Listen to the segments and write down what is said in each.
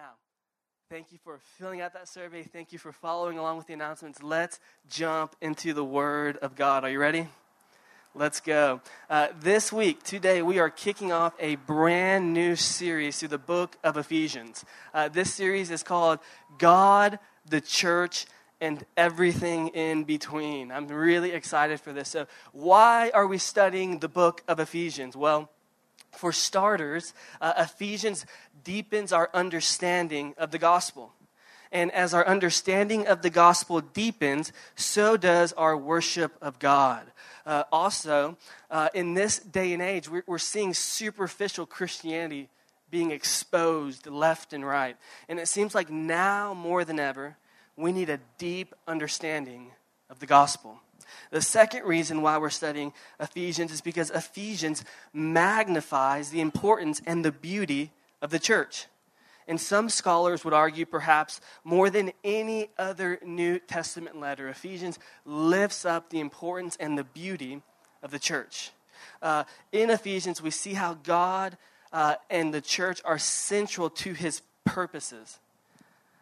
Now, thank you for filling out that survey. Thank you for following along with the announcements. Let's jump into the Word of God. Are you ready? Let's go. Uh, this week, today, we are kicking off a brand new series through the book of Ephesians. Uh, this series is called God, the Church, and everything in between. I'm really excited for this. So, why are we studying the book of Ephesians? Well, for starters, uh, Ephesians deepens our understanding of the gospel. And as our understanding of the gospel deepens, so does our worship of God. Uh, also, uh, in this day and age, we're, we're seeing superficial Christianity being exposed left and right. And it seems like now more than ever, we need a deep understanding of the gospel. The second reason why we're studying Ephesians is because Ephesians magnifies the importance and the beauty of the church. And some scholars would argue, perhaps more than any other New Testament letter, Ephesians lifts up the importance and the beauty of the church. Uh, in Ephesians, we see how God uh, and the church are central to his purposes.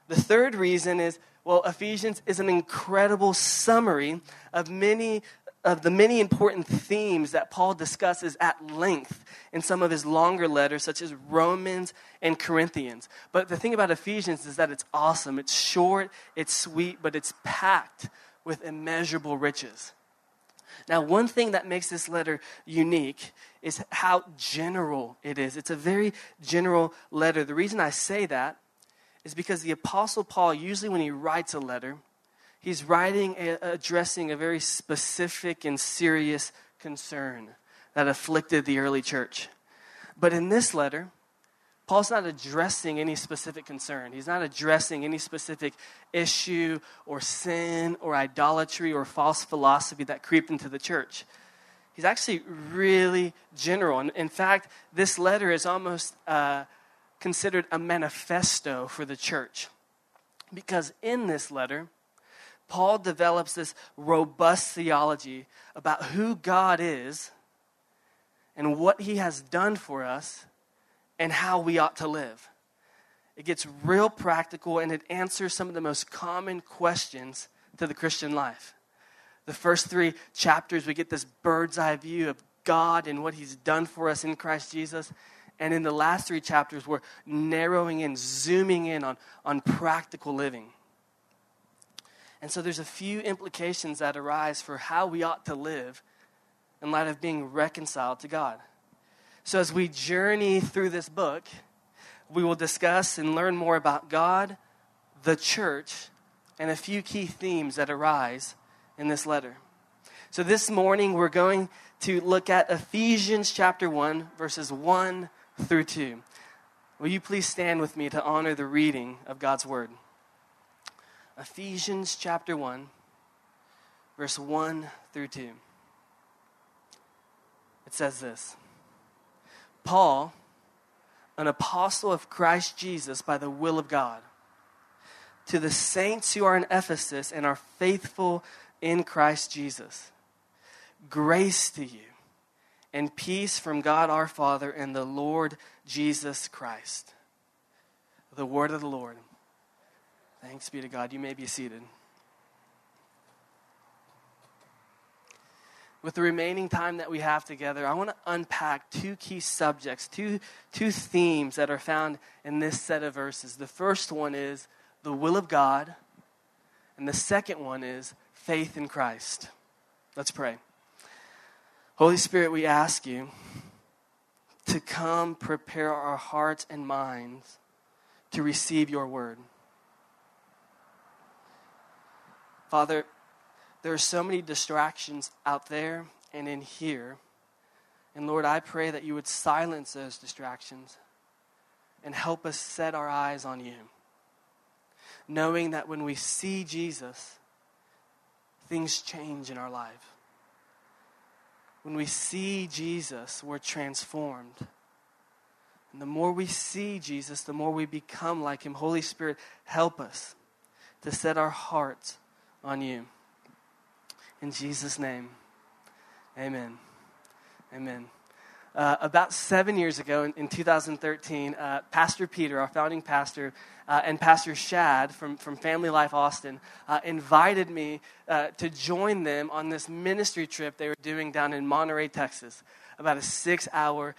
The third reason is well, Ephesians is an incredible summary of many of the many important themes that Paul discusses at length in some of his longer letters, such as Romans and Corinthians. But the thing about Ephesians is that it's awesome. It's short, it's sweet, but it's packed with immeasurable riches. Now, one thing that makes this letter unique is how general it is. It's a very general letter. The reason I say that is because the Apostle Paul, usually when he writes a letter, he's writing, addressing a very specific and serious concern that afflicted the early church. But in this letter, Paul's not addressing any specific concern. He's not addressing any specific issue or sin or idolatry or false philosophy that creeped into the church. He's actually really general. And in fact, this letter is almost uh, considered a manifesto for the church. Because in this letter, Paul develops this robust theology about who God is and what he has done for us and how we ought to live. It gets real practical and it answers some of the most common questions to the Christian life. The first three chapters, we get this bird's eye view of God and what he's done for us in Christ Jesus. And in the last three chapters, we're narrowing in, zooming in on, on practical living. And so there's a few implications that arise for how we ought to live in light of being reconciled to God. So as we journey through this book, we will discuss and learn more about God, the church, and a few key themes that arise in this letter. So this morning, we're going to look at Ephesians chapter 1, verses 1 through 2. Will you please stand with me to honor the reading of God's word? Ephesians chapter 1, verse 1 through 2. It says this Paul, an apostle of Christ Jesus by the will of God, to the saints who are in Ephesus and are faithful in Christ Jesus, grace to you and peace from God our Father and the Lord Jesus Christ. The word of the Lord. Thanks be to God. You may be seated. With the remaining time that we have together, I want to unpack two key subjects, two, two themes that are found in this set of verses. The first one is the will of God, and the second one is faith in Christ. Let's pray. Holy Spirit, we ask you to come prepare our hearts and minds to receive your word. Father, there are so many distractions out there and in here. And Lord, I pray that you would silence those distractions and help us set our eyes on you. Knowing that when we see Jesus, things change in our life. When we see Jesus, we're transformed. And the more we see Jesus, the more we become like him. Holy Spirit, help us to set our hearts on you. In Jesus' name, amen. Amen. uh, about seven years ago, in, in 2013, uh, Pastor Peter, our founding pastor, uh, and Pastor Shad from, from Family Life Austin uh, invited me uh, to join them on this ministry trip they were doing down in Monterrey, Texas, about a six hour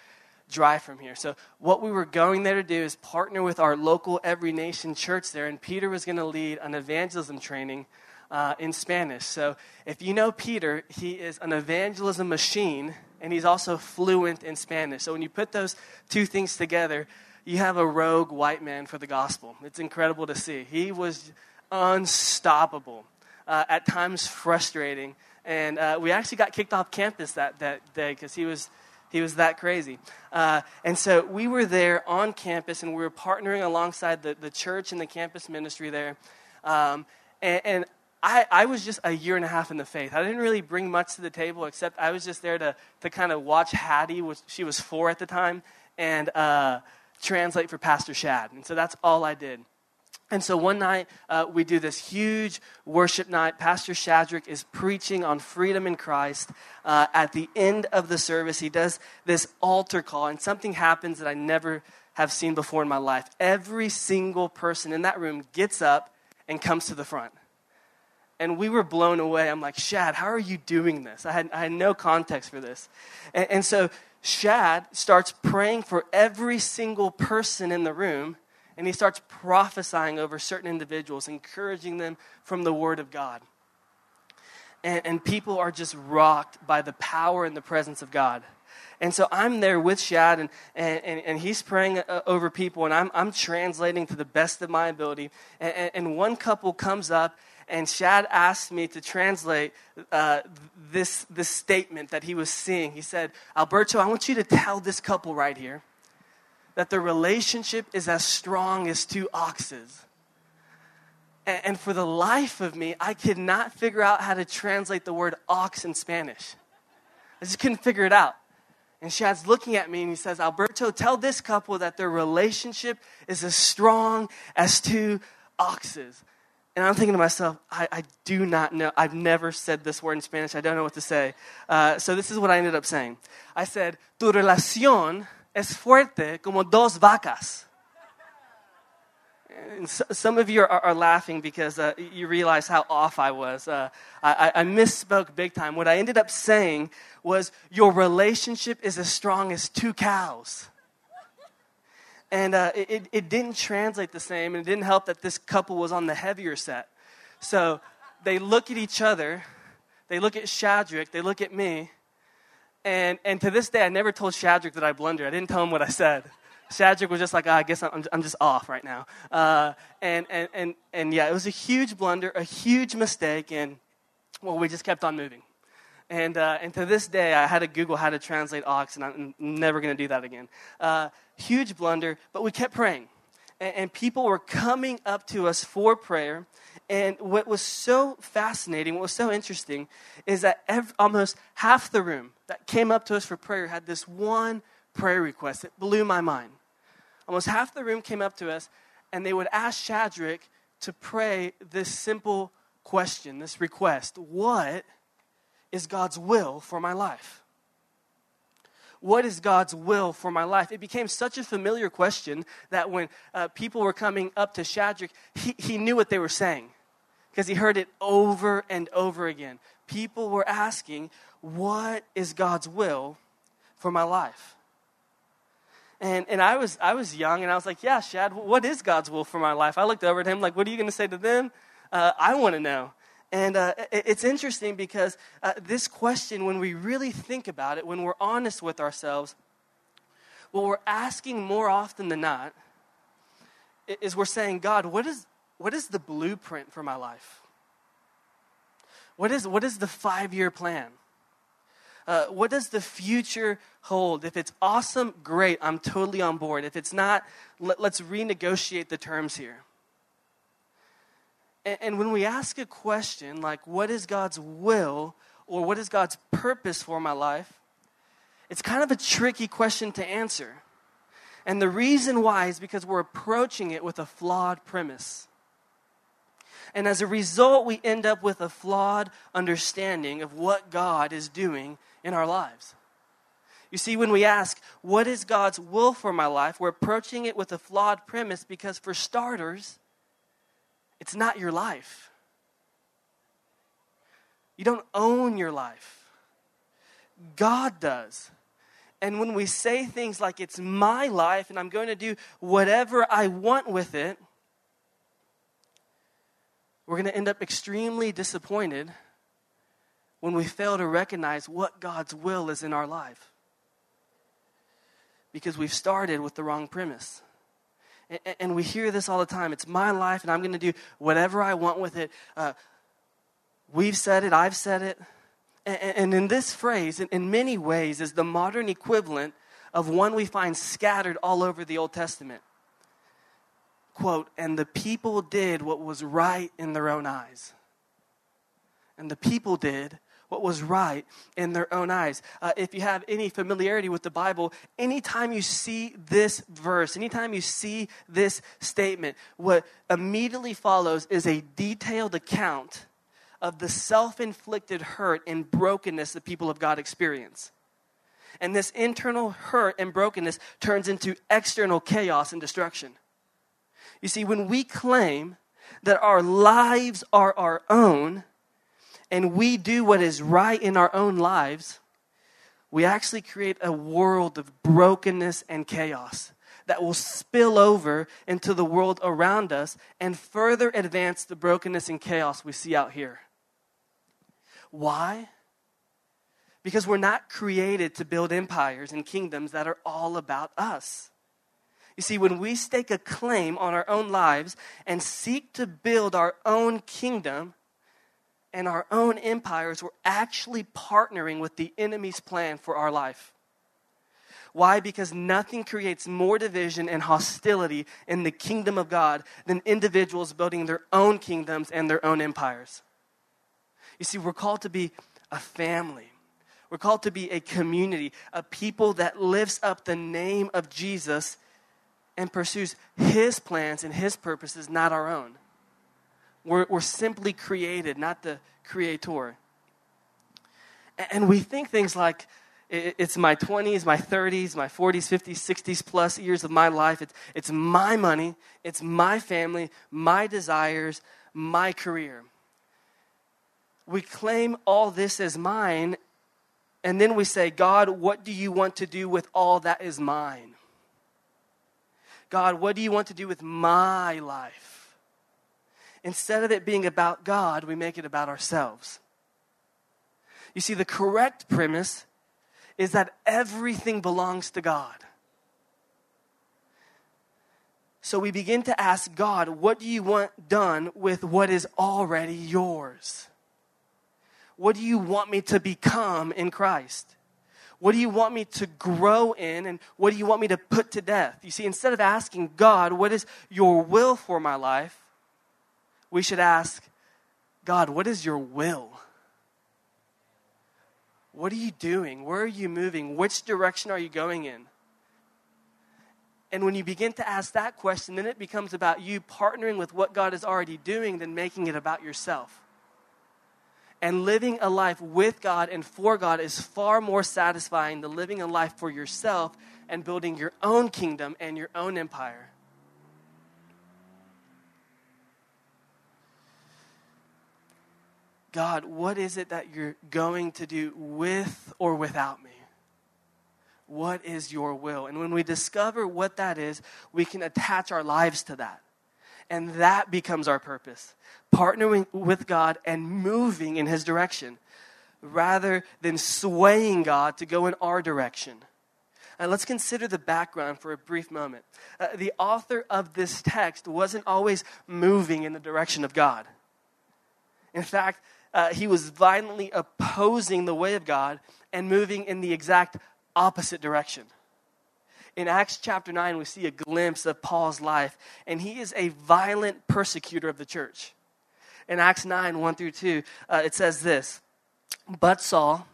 drive from here. So, what we were going there to do is partner with our local Every Nation church there, and Peter was going to lead an evangelism training uh, in Spanish. So, if you know Peter, he is an evangelism machine, and he's also fluent in Spanish. So, when you put those two things together, you have a rogue white man for the gospel. It's incredible to see. He was unstoppable, uh, at times frustrating. And uh, we actually got kicked off campus that, that day because he was, he was that crazy. Uh, and so we were there on campus and we were partnering alongside the, the church and the campus ministry there. Um, and, and I, I was just a year and a half in the faith. I didn't really bring much to the table except I was just there to, to kind of watch Hattie, which she was four at the time, and uh, translate for Pastor Shad. And so that's all I did. And so one night, uh, we do this huge worship night. Pastor Shadrick is preaching on freedom in Christ. Uh, at the end of the service, he does this altar call, and something happens that I never have seen before in my life. Every single person in that room gets up and comes to the front. And we were blown away. I'm like, Shad, how are you doing this? I had, I had no context for this. And, and so Shad starts praying for every single person in the room, and he starts prophesying over certain individuals, encouraging them from the Word of God. And, and people are just rocked by the power and the presence of God. And so I'm there with Shad, and, and, and he's praying uh, over people, and I'm, I'm translating to the best of my ability. And, and one couple comes up, and Shad asked me to translate uh, this, this statement that he was seeing. He said, Alberto, I want you to tell this couple right here that the relationship is as strong as two oxes. And, and for the life of me, I could not figure out how to translate the word ox in Spanish. I just couldn't figure it out. And Shad's looking at me and he says, Alberto, tell this couple that their relationship is as strong as two oxes. And I'm thinking to myself, I, I, do not know. I've never said this word in Spanish. I don't know what to say. Uh, so this is what I ended up saying. I said, Tu relación es fuerte como dos vacas. So, some of you are, are laughing because uh, you realize how off I was. Uh, I, I misspoke big time. What I ended up saying was, Your relationship is as strong as two cows and uh, it, it didn't translate the same, and it didn't help that this couple was on the heavier set. So they look at each other, they look at Shadrick, they look at me, and, and to this day, I never told Shadrick that I blundered. I didn't tell him what I said. Shadrick was just like, oh, I guess I'm, I'm just off right now. Uh, and, and, and, and yeah, it was a huge blunder, a huge mistake, and well, we just kept on moving. And, uh, and to this day, I had to Google how to translate ox, and I'm never going to do that again. Uh, huge blunder, but we kept praying. And, and, people were coming up to us for prayer. And what was so fascinating, what was so interesting, is that every, almost half the room that came up to us for prayer had this one prayer request that blew my mind. Almost half the room came up to us, and they would ask Shadrick to pray this simple question, this request What is God's will for my life? What is God's will for my life? It became such a familiar question that when uh, people were coming up to Shadrick, he, he knew what they were saying because he heard it over and over again. People were asking, What is God's will for my life? And, and I, was, I was young and I was like, Yeah, Shad, what is God's will for my life? I looked over at him like, What are you going to say to them? Uh, I want to know. And uh, it's interesting because uh, this question, when we really think about it, when we're honest with ourselves, what we're asking more often than not is we're saying, God, what is, what is the blueprint for my life? What is, what is the five year plan? Uh, what does the future hold? If it's awesome, great, I'm totally on board. If it's not, let, let's renegotiate the terms here. And, when we ask a question like, what is God's will or what is God's purpose for my life? It's kind of a tricky question to answer. And the reason why is because we're approaching it with a flawed premise. And as a result, we end up with a flawed understanding of what God is doing in our lives. You see, when we ask, What is God's will for my life? we're approaching it with a flawed premise because, for starters, it's not your life. You don't own your life, God does. And when we say things like, It's my life and I'm going to do whatever I want with it, we're going to end up extremely disappointed when we fail to recognize what God's will is in our life. Because we've started with the wrong premise. And, we hear this all the time it's my life, and I'm going to do whatever I want with it. Uh, we've said it, I've said it. And, in this phrase, in many ways, is the modern equivalent of one we find scattered all over the Old Testament. Quote, and the people did what was right in their own eyes. And the people did what was right in their own eyes. Uh, if you have any familiarity with the Bible, anytime you see this verse, anytime you see this statement, what immediately follows is a detailed account of the self inflicted hurt and brokenness the people of God experience. And this internal hurt and brokenness turns into external chaos and destruction. You see, when we claim that our lives are our own, and we do what is right in our own lives, we actually create a world of brokenness and chaos that will spill over into the world around us and further advance the brokenness and chaos we see out here. Why? Because we're not created to build empires and kingdoms that are all about us. You see, when we stake a claim on our own lives and seek to build our own kingdom, and our own empires, we're actually partnering with the enemy's plan for our life. Why? Because nothing creates more division and hostility in the kingdom of God than individuals building their own kingdoms and their own empires. You see, we're called to be a family. We're called to be a community, a people that lifts up the name of Jesus and pursues his plans and his purposes, not our own. We're, we're simply created, not the creator. And we think things like, it's my 20s, my 30s, my 40s, 50s, 60s plus years of my life. It's, it's my money, it's my family, my desires, my career. We claim all this as mine, and then we say, God, what do you want to do with all that is mine? God, what do you want to do with my life? Instead of it being about God, we make it about ourselves. You see, the correct premise is that everything belongs to God. So we begin to ask God, what do you want done with what is already yours? What do you want me to become in Christ? What do you want me to grow in? And what do you want me to put to death? You see, instead of asking God, what is your will for my life? We should ask God, what is your will? What are you doing? Where are you moving? Which direction are you going in? And when you begin to ask that question, then it becomes about you partnering with what God is already doing than making it about yourself. And living a life with God and for God is far more satisfying than living a life for yourself and building your own kingdom and your own empire. God, what is it that you're going to do with or without me? What is your will? And when we discover what that is, we can attach our lives to that. And that becomes our purpose partnering with God and moving in His direction rather than swaying God to go in our direction. And let's consider the background for a brief moment. Uh, the author of this text wasn't always moving in the direction of God. In fact, uh, he was violently opposing the way of God and moving in the exact opposite direction. In Acts chapter 9, we see a glimpse of Paul's life, and he is a violent persecutor of the church. In Acts 9, 1 through 2, uh, it says this But Saul,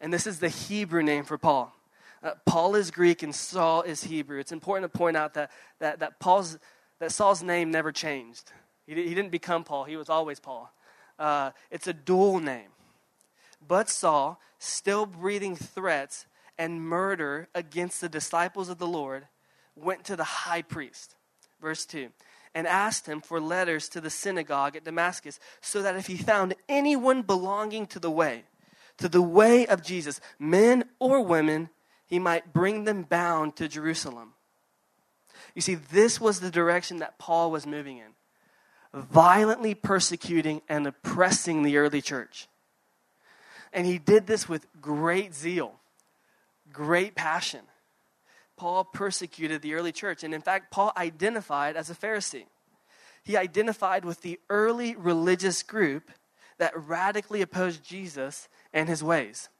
and this is the Hebrew name for Paul. Uh, Paul is Greek and Saul is Hebrew. It's important to point out that, that, that, Paul's, that Saul's name never changed. He, he didn't become Paul, he was always Paul. Uh, it's a dual name. But Saul, still breathing threats and murder against the disciples of the Lord, went to the high priest. Verse 2 and asked him for letters to the synagogue at Damascus, so that if he found anyone belonging to the way, to the way of Jesus, men or women, he might bring them bound to Jerusalem. You see, this was the direction that Paul was moving in violently persecuting and oppressing the early church. And he did this with great zeal, great passion. Paul persecuted the early church. And in fact, Paul identified as a Pharisee. He identified with the early religious group that radically opposed Jesus and his ways.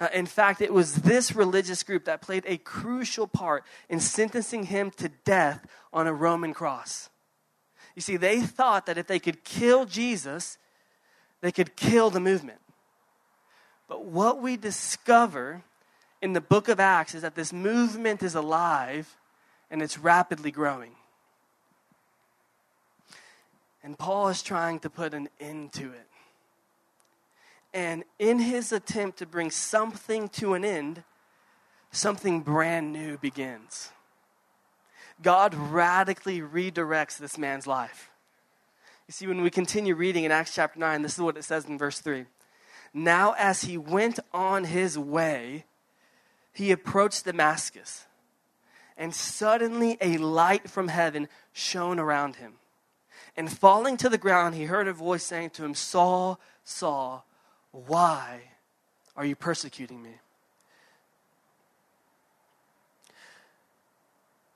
Uh, in fact, it was this religious group that played a crucial part in sentencing him to death on a Roman cross. You see, they thought that if they could kill Jesus, they could kill the movement. But what we discover in the book of Acts is that this movement is alive and it's rapidly growing. And Paul is trying to put an end to it. And in his attempt to bring something to an end, something brand new begins. God radically redirects this man's life. You see, when we continue reading in Acts chapter 9, this is what it says in verse 3. Now, as he went on his way, he approached Damascus, and suddenly a light from heaven shone around him. And falling to the ground, he heard a voice saying to him, Saul, Saul, why are you persecuting me?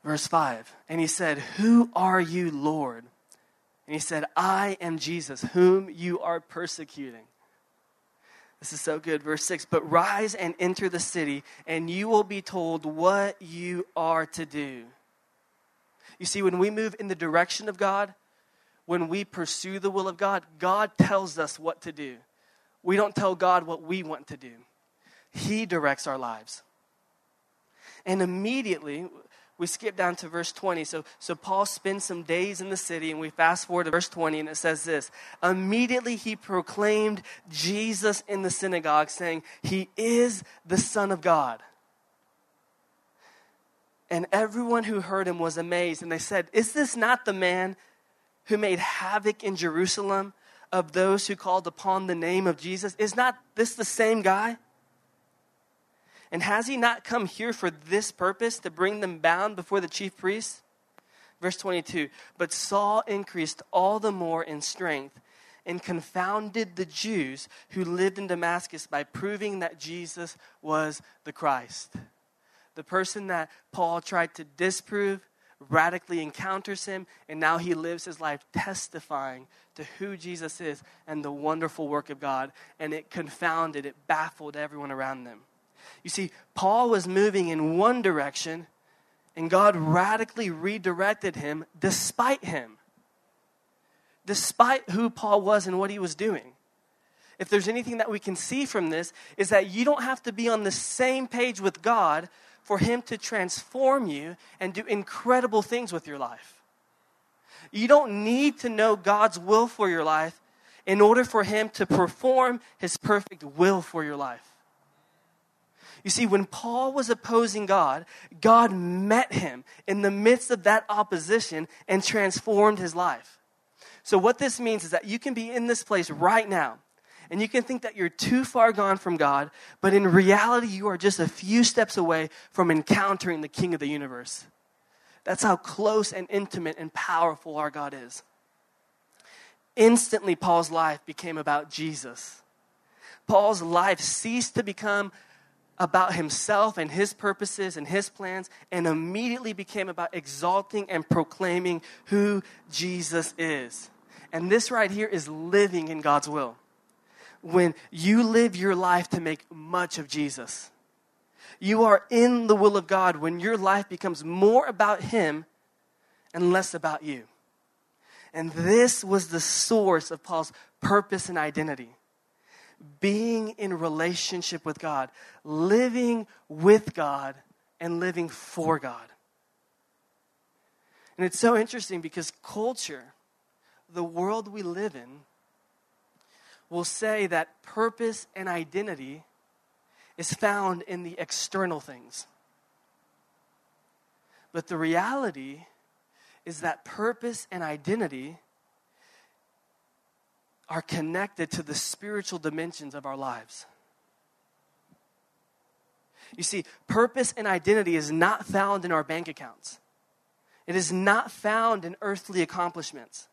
Verse 5 And he said, Who are you, Lord? And he said, I am Jesus, whom you are persecuting. This is so good. Verse 6 But rise and enter the city, and you will be told what you are to do. You see, when we move in the direction of God, when we pursue the will of God, God tells us what to do. We don't tell God what we want to do, He directs our lives. And immediately, we skip down to verse 20. So, so Paul spends some days in the city, and we fast forward to verse 20, and it says this Immediately he proclaimed Jesus in the synagogue, saying, He is the Son of God. And everyone who heard him was amazed, and they said, Is this not the man who made havoc in Jerusalem of those who called upon the name of Jesus? Is not this the same guy? And has he not come here for this purpose, to bring them bound before the chief priests? Verse 22 But Saul increased all the more in strength and confounded the Jews who lived in Damascus by proving that Jesus was the Christ. The person that Paul tried to disprove radically encounters him, and now he lives his life testifying to who Jesus is and the wonderful work of God. And it confounded, it baffled everyone around them. You see, Paul was moving in one direction, and God radically redirected him despite him, despite who Paul was and what he was doing. If there's anything that we can see from this, is that you don't have to be on the same page with God for him to transform you and do incredible things with your life. You don't need to know God's will for your life in order for him to perform his perfect will for your life. You see, when Paul was opposing God, God met him in the midst of that opposition and transformed his life. So, what this means is that you can be in this place right now, and you can think that you're too far gone from God, but in reality, you are just a few steps away from encountering the King of the universe. That's how close and intimate and powerful our God is. Instantly, Paul's life became about Jesus. Paul's life ceased to become about himself and his purposes and his plans and immediately became about exalting and proclaiming who Jesus is. And this right here is living in God's will. When you live your life to make much of Jesus, you are in the will of God when your life becomes more about Him and less about you. And this was the source of Paul's purpose and identity being in relationship with God, living with God, and living for God. And it's so interesting because culture, the world we live in, will say that purpose and identity is found in the external things. But the reality is that purpose and identity are connected to the spiritual dimensions of our lives. You see, purpose and identity is not found in our bank accounts. It is not found in earthly accomplishments.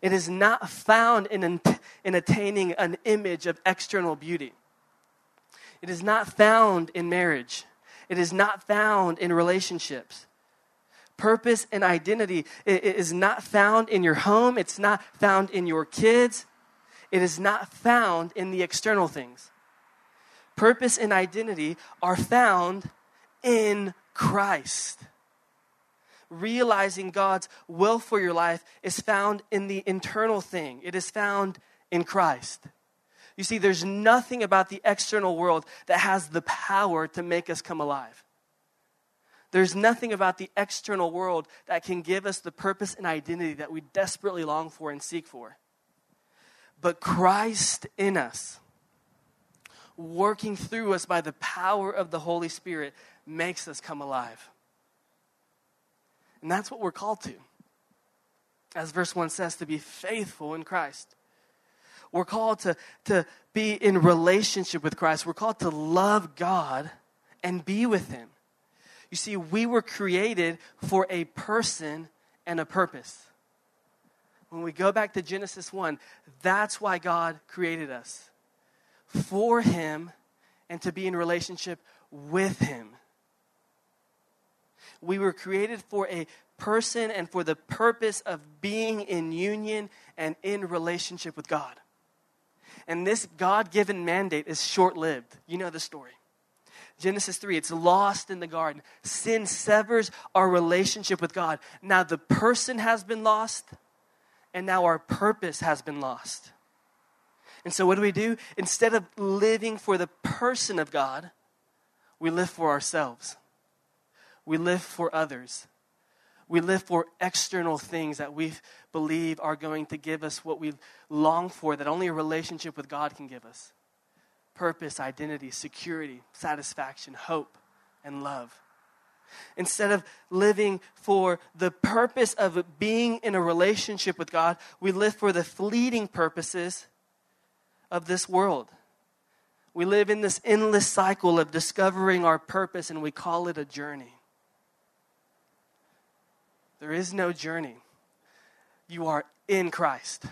It is not found in, in attaining an image of external beauty. It is not found in marriage. It is not found in relationships. Purpose and identity is not found in your home. It's not found in your kids. It is not found in the external things. Purpose and identity are found in Christ. Realizing God's will for your life is found in the internal thing, it is found in Christ. You see, there's nothing about the external world that has the power to make us come alive. There's nothing about the external world that can give us the purpose and identity that we desperately long for and seek for. But Christ in us, working through us by the power of the Holy Spirit, makes us come alive. And that's what we're called to. As verse 1 says, to be faithful in Christ. We're called to, to be in relationship with Christ. We're called to love God and be with Him. You see, we were created for a person and a purpose. When we go back to Genesis 1, that's why God created us for Him and to be in relationship with Him. We were created for a person and for the purpose of being in union and in relationship with God. And this God given mandate is short lived. You know the story. Genesis 3, it's lost in the garden. Sin severs our relationship with God. Now the person has been lost, and now our purpose has been lost. And so, what do we do? Instead of living for the person of God, we live for ourselves. We live for others. We live for external things that we believe are going to give us what we long for, that only a relationship with God can give us purpose, identity, security, satisfaction, hope, and love. Instead of living for the purpose of being in a relationship with God, we live for the fleeting purposes of this world. We live in this endless cycle of discovering our purpose and we call it a journey. There is no journey. You are in Christ.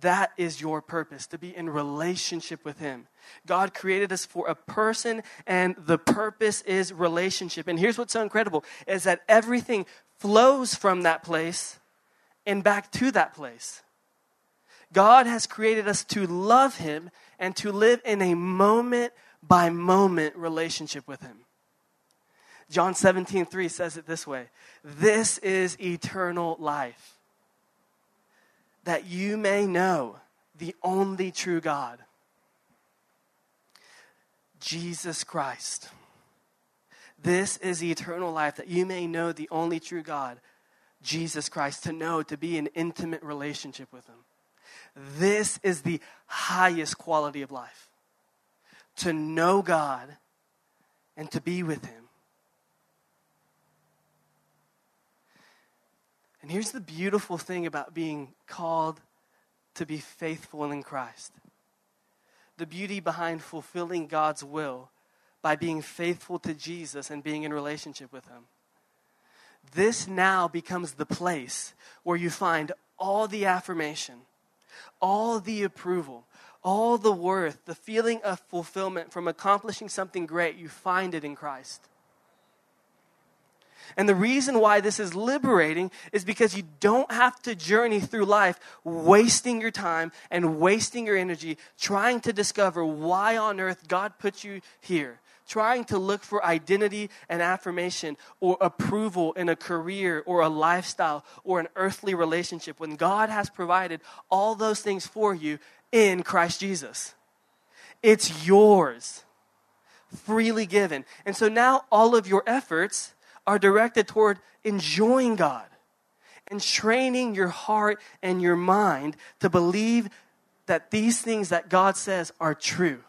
That is your purpose, to be in relationship with Him. God created us for a person, and the purpose is relationship. And here's what's so incredible is that everything flows from that place and back to that place. God has created us to love Him and to live in a moment by moment relationship with Him. John 17, 3 says it this way This is eternal life, that you may know the only true God, Jesus Christ. This is eternal life, that you may know the only true God, Jesus Christ, to know, to be in intimate relationship with Him. This is the highest quality of life to know God and to be with Him. And here's the beautiful thing about being called to be faithful in Christ the beauty behind fulfilling God's will by being faithful to Jesus and being in relationship with Him. This now becomes the place where you find all the affirmation, all the approval, all the worth, the feeling of fulfillment from accomplishing something great. You find it in Christ. And the reason why this is liberating is because you don't have to journey through life wasting your time and wasting your energy trying to discover why on earth God put you here. Trying to look for identity and affirmation or approval in a career or a lifestyle or an earthly relationship when God has provided all those things for you in Christ Jesus. It's yours, freely given. And so now all of your efforts are directed toward enjoying God and training your heart and your mind to believe that these things that God says are true.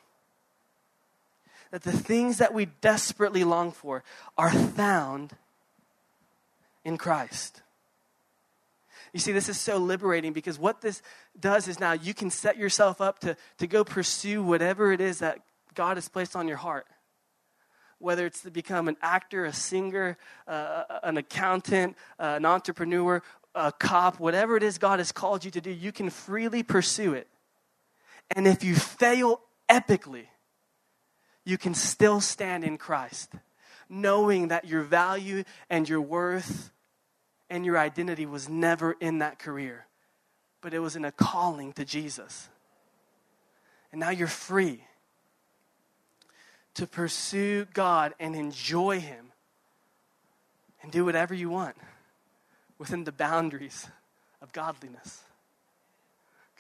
that the things that we desperately long for are found in Christ. You see, this is so liberating because what this does is now you can set yourself up to, to go pursue whatever it is that God has placed on your heart. Whether it's to become an actor, a singer, uh, an accountant, uh, an entrepreneur, a cop, whatever it is God has called you to do, you can freely pursue it. And if you fail epically, you can still stand in Christ, knowing that your value and your worth and your identity was never in that career, but it was in a calling to Jesus. And now you're free to pursue God and enjoy Him and do whatever you want within the boundaries of godliness.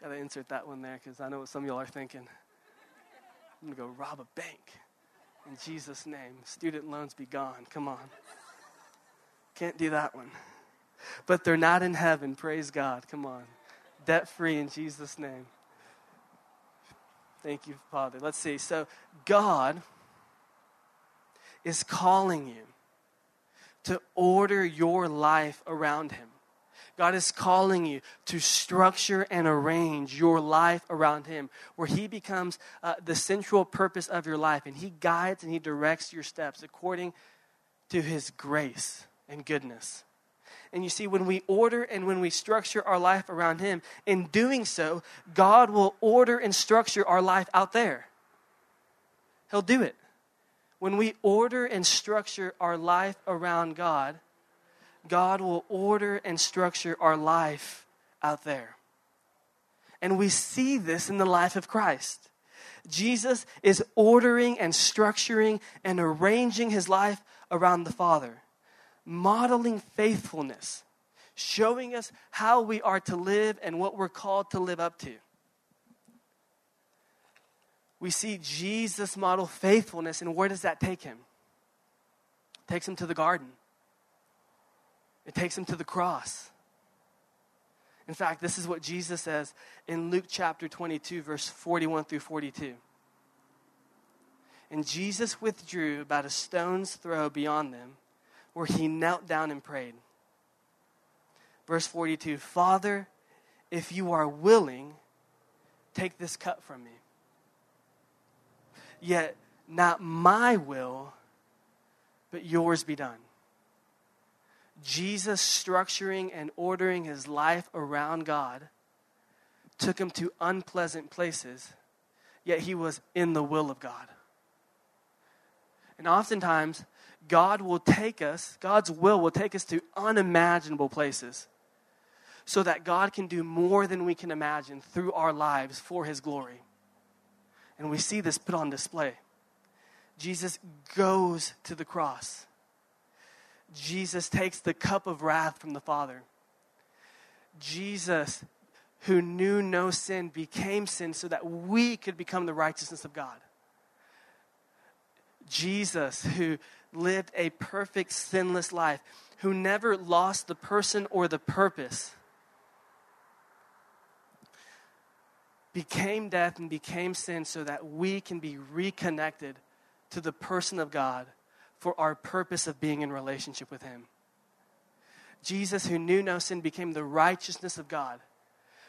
Got to insert that one there because I know what some of y'all are thinking. I'm to go rob a bank in Jesus' name. Student loans be gone. Come on. Can't do that one but they're not in heaven. Praise God. Come on. Debt free in Jesus' name. Thank you, Father. Let's see. So, God is calling you to order your life around Him. God is calling you to structure and arrange your life around Him, where He becomes uh, the central purpose of your life, and He guides and He directs your steps according to His grace and goodness. And you see, when we order and when we structure our life around Him, in doing so, God will order and structure our life out there. He'll do it. When we order and structure our life around God, God will order and structure our life out there. And we see this in the life of Christ. Jesus is ordering and structuring and arranging his life around the Father modeling faithfulness, showing us how we are to live and what we're called to live up to. We see Jesus model faithfulness, and where does that take him? It takes him to the garden. It takes him to the cross. In fact, this is what Jesus says in Luke chapter 22, verse 41 through 42. And Jesus withdrew about a stone's throw beyond them where he knelt down and prayed. Verse 42 Father, if you are willing, take this cup from me. Yet not my will, but yours be done. Jesus structuring and ordering his life around God took him to unpleasant places, yet he was in the will of God. And oftentimes, God will take us, God's will will take us to unimaginable places so that God can do more than we can imagine through our lives for His glory. And we see this put on display. Jesus goes to the cross. Jesus takes the cup of wrath from the Father. Jesus, who knew no sin, became sin so that we could become the righteousness of God. Jesus, who lived a perfect, sinless life, who never lost the person or the purpose, became death and became sin so that we can be reconnected to the person of God for our purpose of being in relationship with Him. Jesus, who knew no sin, became the righteousness of God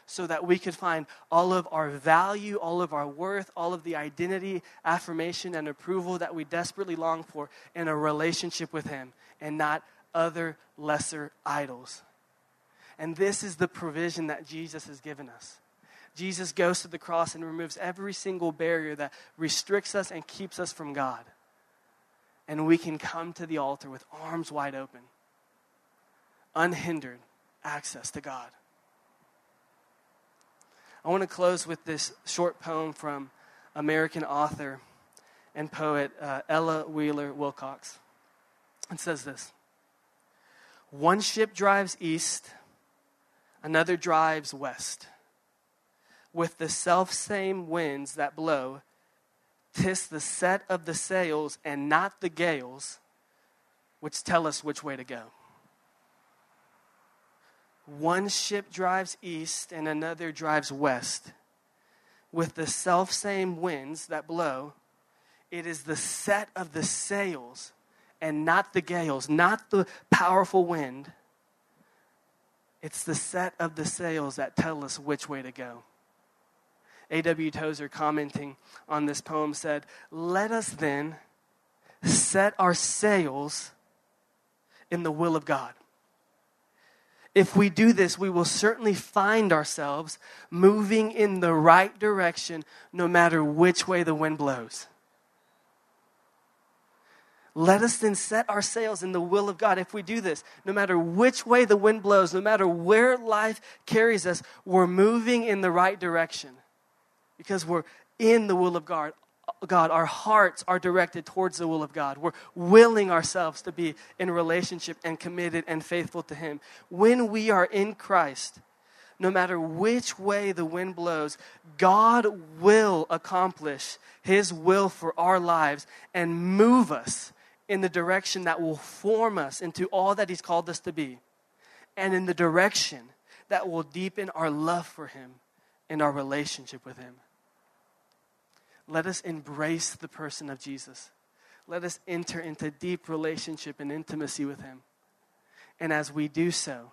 so that we could find all of our value, all of our worth, all of the identity, affirmation, and approval that we desperately long for in a relationship with Him and not other lesser idols. And this is the provision that Jesus has given us. Jesus goes to the cross and removes every single barrier that restricts us and keeps us from God. And we can come to the altar with arms wide open, unhindered access to God. I want to close with this short poem from American author and poet uh, Ella Wheeler Wilcox. It says this One ship drives east, another drives west. With the self same winds that blow, tis the set of the sails and not the gales which tell us which way to go. One ship drives east and another drives west. With the self same winds that blow, it is the set of the sails and not the gales, not the powerful wind. It's the set of the sails that tell us which way to go. A.W. Tozer, commenting on this poem, said, Let us then set our sails in the will of God. If we do this, we will certainly find ourselves moving in the right direction no matter which way the wind blows. Let us then set our sails in the will of God. If we do this, no matter which way the wind blows, no matter where life carries us, we're moving in the right direction because we're in the will of God. God, our hearts are directed towards the will of God. We're willing ourselves to be in relationship and committed and faithful to Him. When we are in Christ, no matter which way the wind blows, God will accomplish His will for our lives and move us in the direction that will form us into all that He's called us to be, and in the direction that will deepen our love for Him and our relationship with Him let us embrace the person of Jesus. Let us enter into deep relationship and intimacy with him. And as we do so,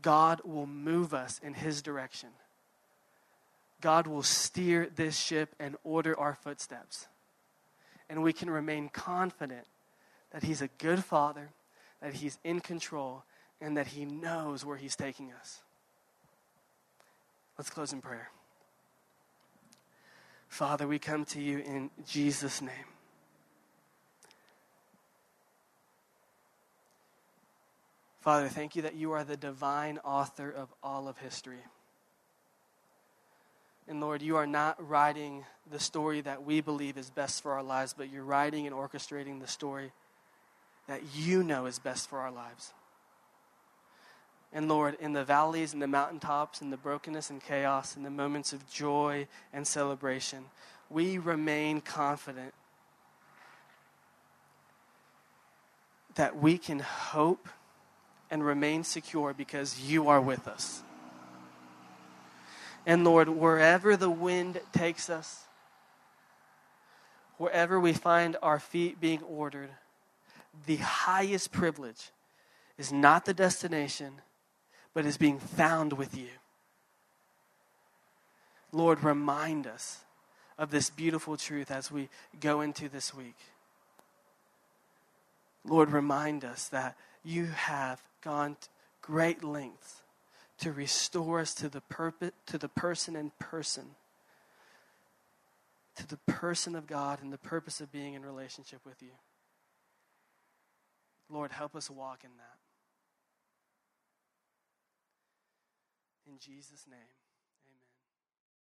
God will move us in his direction. God will steer this ship and order our footsteps. And we can remain confident that he's a good father, that he's in control, and that he knows where he's taking us. Let's close in prayer. Father, we come to you in Jesus' name. Father, thank you that you are the divine author of all of history. And Lord, you are not writing the story that we believe is best for our lives, but you're writing and orchestrating the story that you know is best for our lives. And Lord, in the valleys and the mountaintops and the brokenness and chaos and the moments of joy and celebration, we remain confident that we can hope and remain secure because you are with us. And Lord, wherever the wind takes us, wherever we find our feet being ordered, the highest privilege is not the destination but is being found with you. Lord, remind us of this beautiful truth as we go into this week. Lord, remind us that you have gone great lengths to restore us to the purpose, to the person and person, to the person of God and the purpose of being in relationship with you. Lord, help us walk in that. In Jesus' name.